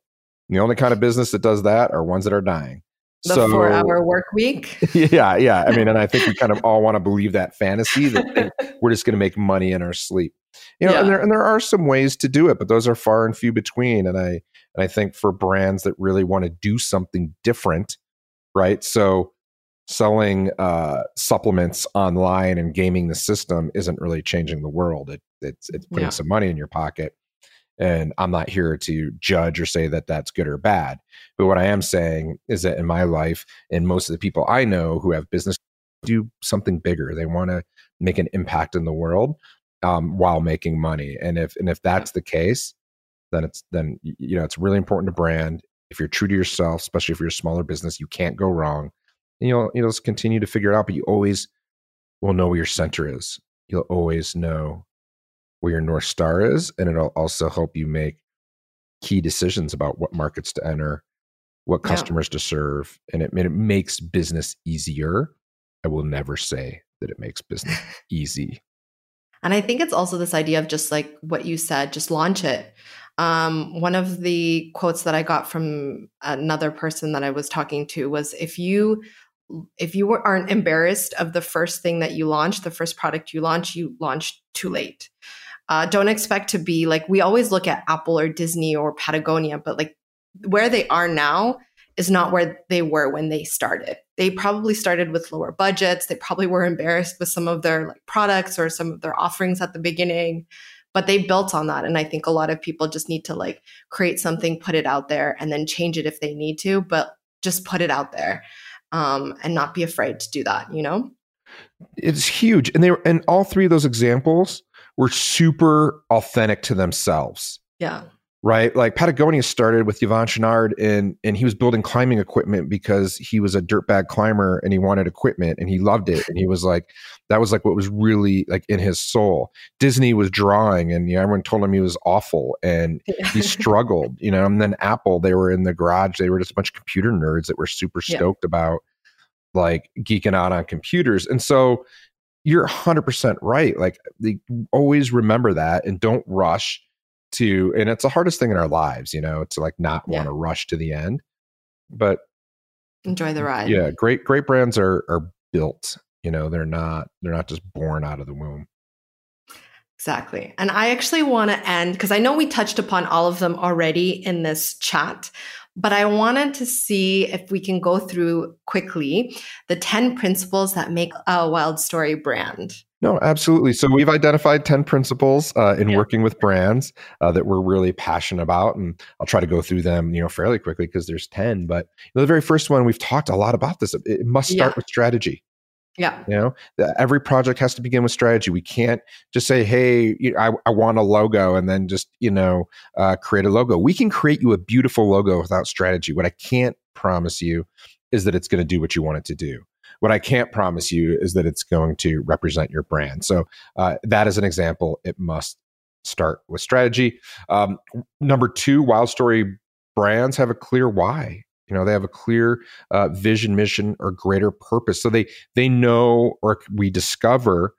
And the only kind of business that does that are ones that are dying. The so, four hour work week. Yeah, yeah. I mean, and I think we kind of all want to believe that fantasy that we're just going to make money in our sleep. You know, yeah. and there and there are some ways to do it, but those are far and few between. And I and I think for brands that really want to do something different, right? So selling uh, supplements online and gaming the system isn't really changing the world. It, it's it's putting yeah. some money in your pocket. And I'm not here to judge or say that that's good or bad. But what I am saying is that in my life, and most of the people I know who have business do something bigger. They want to make an impact in the world um, while making money. And if and if that's the case, then it's then you know it's really important to brand. If you're true to yourself, especially if you're a smaller business, you can't go wrong. And you'll you'll just continue to figure it out, but you always will know where your center is. You'll always know where your north star is, and it'll also help you make key decisions about what markets to enter, what customers yeah. to serve, and it, it makes business easier. I will never say that it makes business easy. And I think it's also this idea of just like what you said, just launch it. Um, one of the quotes that I got from another person that I was talking to was if you if you aren't embarrassed of the first thing that you launch, the first product you launch, you launch too late. Uh, don't expect to be like we always look at Apple or Disney or Patagonia, but like where they are now is not where they were when they started. They probably started with lower budgets. They probably were embarrassed with some of their like products or some of their offerings at the beginning, but they built on that. And I think a lot of people just need to like create something, put it out there, and then change it if they need to, but just put it out there um, and not be afraid to do that, you know? It's huge. And they were, and all three of those examples were super authentic to themselves. Yeah. Right. Like Patagonia started with Yvon Chouinard and and he was building climbing equipment because he was a dirtbag climber and he wanted equipment and he loved it. And he was like, that was like what was really like in his soul. Disney was drawing and you know, everyone told him he was awful and he struggled, you know. And then Apple, they were in the garage, they were just a bunch of computer nerds that were super stoked yeah. about like geeking out on computers. And so you're 100% right. Like they always remember that and don't rush to and it's the hardest thing in our lives, you know, to like not yeah. want to rush to the end. But enjoy the ride. Yeah, great great brands are are built, you know, they're not they're not just born out of the womb. Exactly. And I actually want to end because I know we touched upon all of them already in this chat, but I wanted to see if we can go through quickly the 10 principles that make a WildStory brand. No, absolutely. So we've identified 10 principles uh, in yeah. working with brands uh, that we're really passionate about. And I'll try to go through them, you know, fairly quickly because there's 10. But you know, the very first one, we've talked a lot about this. It must start yeah. with strategy. Yeah. You know, every project has to begin with strategy. We can't just say, hey, I, I want a logo and then just, you know, uh, create a logo. We can create you a beautiful logo without strategy. What I can't promise you is that it's going to do what you want it to do. What I can't promise you is that it's going to represent your brand. So uh, that is an example. It must start with strategy. Um, number two, WildStory brands have a clear why. You know, they have a clear uh, vision, mission, or greater purpose. So they they know, or we discover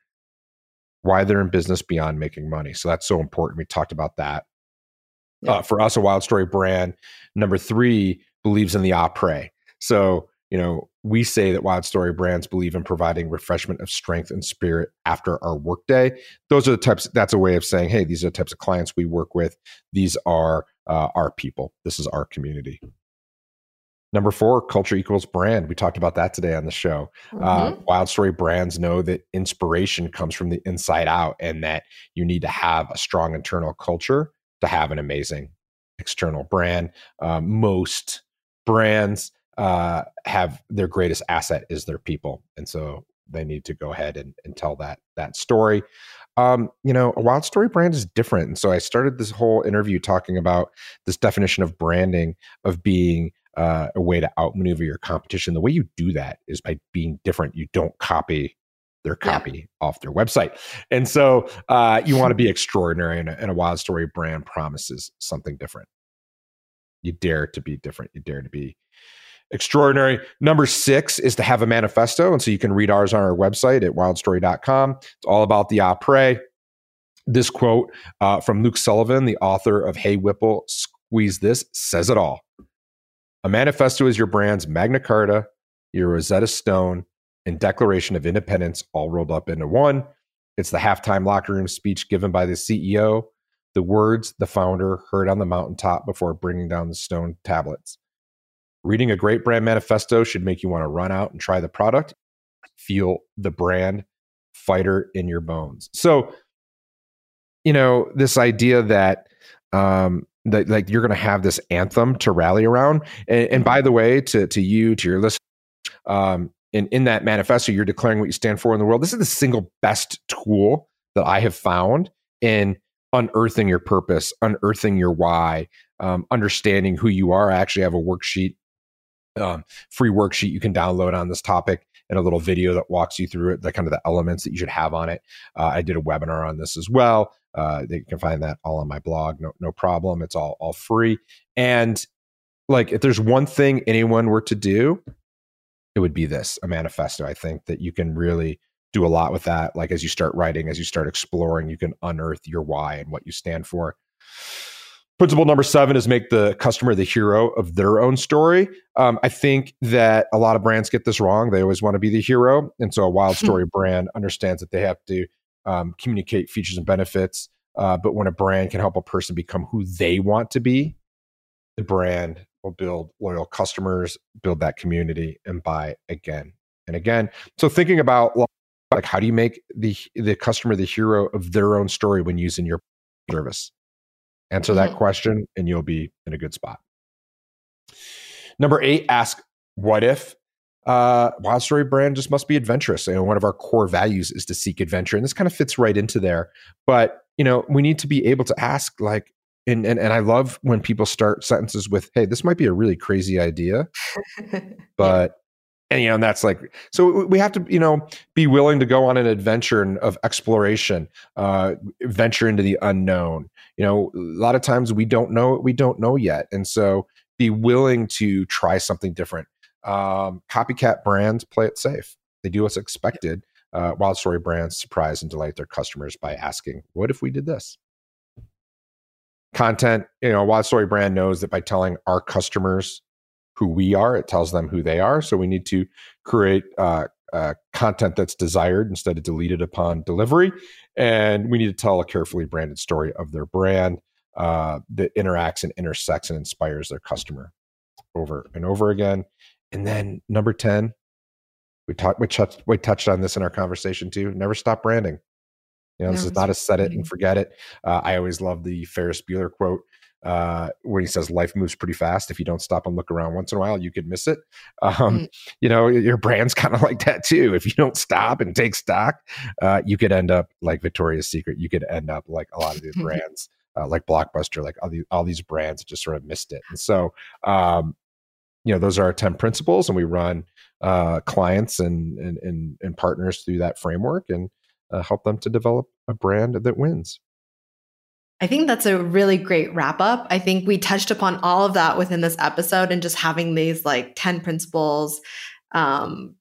why they're in business beyond making money. So that's so important. We talked about that. Yeah. Uh, for us, a WildStory brand. Number three believes in the après. So you know, we say that WildStory brands believe in providing refreshment of strength and spirit after our workday. Those are the types. That's a way of saying, hey, these are the types of clients we work with. These are uh, our people. This is our community. Number four, culture equals brand. We talked about that today on the show. Uh, mm-hmm. Uh, WildStory brands know that inspiration comes from the inside out and that you need to have a strong internal culture to have an amazing external brand. Uh, most brands uh, have their greatest asset is their people, and so they need to go ahead and, and tell that that story. Um, you know, a WildStory brand is different, and so I started this whole interview talking about this definition of branding of being uh, a way to outmaneuver your competition. The way you do that is by being different. You don't copy their copy yeah. off their website. And so uh, you want to be extraordinary, and a, and a, WildStory brand promises something different. You dare to be different. You dare to be extraordinary. Number six is to have a manifesto. And so you can read ours on our website at wildstory.com. It's all about the après. This quote uh, from Luke Sullivan, the author of Hey Whipple, Squeeze This, says it all. A manifesto is your brand's Magna Carta, your Rosetta Stone, and Declaration of Independence all rolled up into one. It's the halftime locker room speech given by the CEO, the words the founder heard on the mountaintop before bringing down the stone tablets. Reading a great brand manifesto should make you want to run out and try the product, feel the brand fighter in your bones. So, you know, this idea that um that like you're going to have this anthem to rally around. And, and, by the way, to to you, to your listeners, um, in in that manifesto, you're declaring what you stand for in the world. This is the single best tool that I have found in unearthing your purpose, unearthing your why, um, understanding who you are. I actually have a worksheet, um, free worksheet you can download on this topic and a little video that walks you through it, the kind of the elements that you should have on it. Uh, I did a webinar on this as well. Uh, you can find that all on my blog. No, no problem. It's all all free. And like, if there's one thing anyone were to do, it would be this a manifesto. I think that you can really do a lot with that. Like as you start writing, as you start exploring, you can unearth your why and what you stand for. Principle number seven is make the customer the hero of their own story. Um, I think that a lot of brands get this wrong. They always want to be the hero. And so a WildStory brand understands that they have to um, communicate features and benefits. Uh, but when a brand can help a person become who they want to be, the brand will build loyal customers, build that community, and buy again and again. So thinking about like how do you make the the customer the hero of their own story when using your service? Answer that mm-hmm. question and you'll be in a good spot. Number eight, ask what if. Uh, WildStory brand just must be adventurous. And one of our core values is to seek adventure. And this kind of fits right into there. But, you know, we need to be able to ask, like, and, and, and I love when people start sentences with, hey, this might be a really crazy idea, but and you know and that's like so we have to you know be willing to go on an adventure of exploration uh venture into the unknown. You know a lot of times we don't know what we don't know yet. And so be willing to try something different. Um copycat brands play it safe. They do what's expected uh, WildStory brands surprise and delight their customers by asking what if we did this? Content you know WildStory brand knows that by telling our customers who we are. It tells them who they are. So we need to create uh, uh, content that's desired instead of deleted upon delivery. And we need to tell a carefully branded story of their brand uh, that interacts and intersects and inspires their customer over and over again. And then number 10, we talked, we touched, we touched on this in our conversation too. Never stop branding. You know, this is not a set it and forget it. Uh, I always love the Ferris Bueller quote uh, where he says life moves pretty fast. If you don't stop and look around once in a while, you could miss it. Um, mm. You know, your brand's kind of like that too. If you don't stop and take stock, uh, you could end up like Victoria's Secret. You could end up like a lot of these brands, uh, like Blockbuster, like all these, all these brands just sort of missed it. And so, um, you know, those are our 10 principles and we run uh, clients and, and, and, and partners through that framework and uh, help them to develop a brand that wins. I think that's a really great wrap up. I think we touched upon all of that within this episode and just having these like 10 principles um,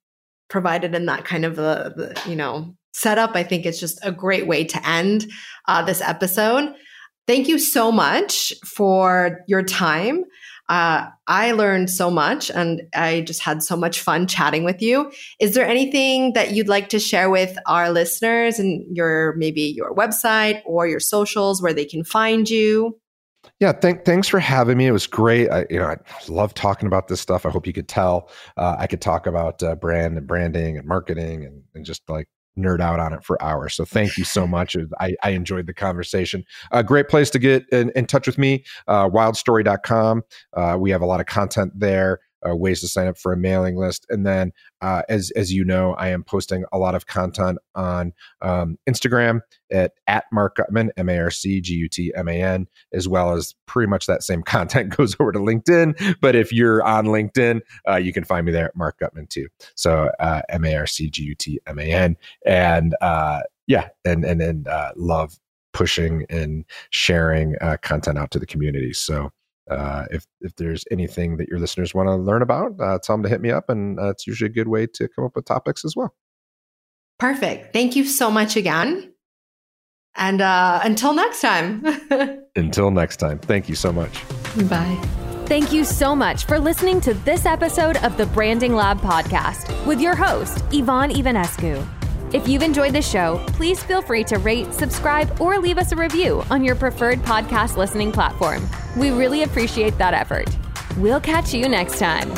provided in that kind of the, the, you know, setup. I think it's just a great way to end uh, this episode. Thank you so much for your time. Uh, I learned so much and I just had so much fun chatting with you. Is there anything that you'd like to share with our listeners and your maybe your website or your socials where they can find you? Yeah, th- thanks for having me. It was great. I, you know, I love talking about this stuff. I hope you could tell. Uh, I could talk about uh, brand and branding and marketing and, and just like nerd out on it for hours. So thank you so much. I, I enjoyed the conversation. A great place to get in, in touch with me, uh, wildstory.com. Uh, we have a lot of content there uh, ways to sign up for a mailing list. And then, uh, as as you know, I am posting a lot of content on um, Instagram at at Marc Gutman, M A R C G U T M A N, as well as pretty much that same content goes over to LinkedIn. But if you're on LinkedIn, uh, you can find me there at Marc Gutman too. So uh, M A R C G U T M A N, and uh, yeah, and and and uh, love pushing and sharing content out to the community. So uh, if if there's anything that your listeners want to learn about, uh, tell them to hit me up, and uh, it's usually a good way to come up with topics as well. Perfect. Thank you so much again, and uh, until next time. until next time. Thank you so much. Bye. Thank you so much for listening to this episode of the Branding Lab podcast with your host Yvonne Ivanescu. If you've enjoyed the show, please feel free to rate, subscribe, or leave us a review on your preferred podcast listening platform. We really appreciate that effort. We'll catch you next time.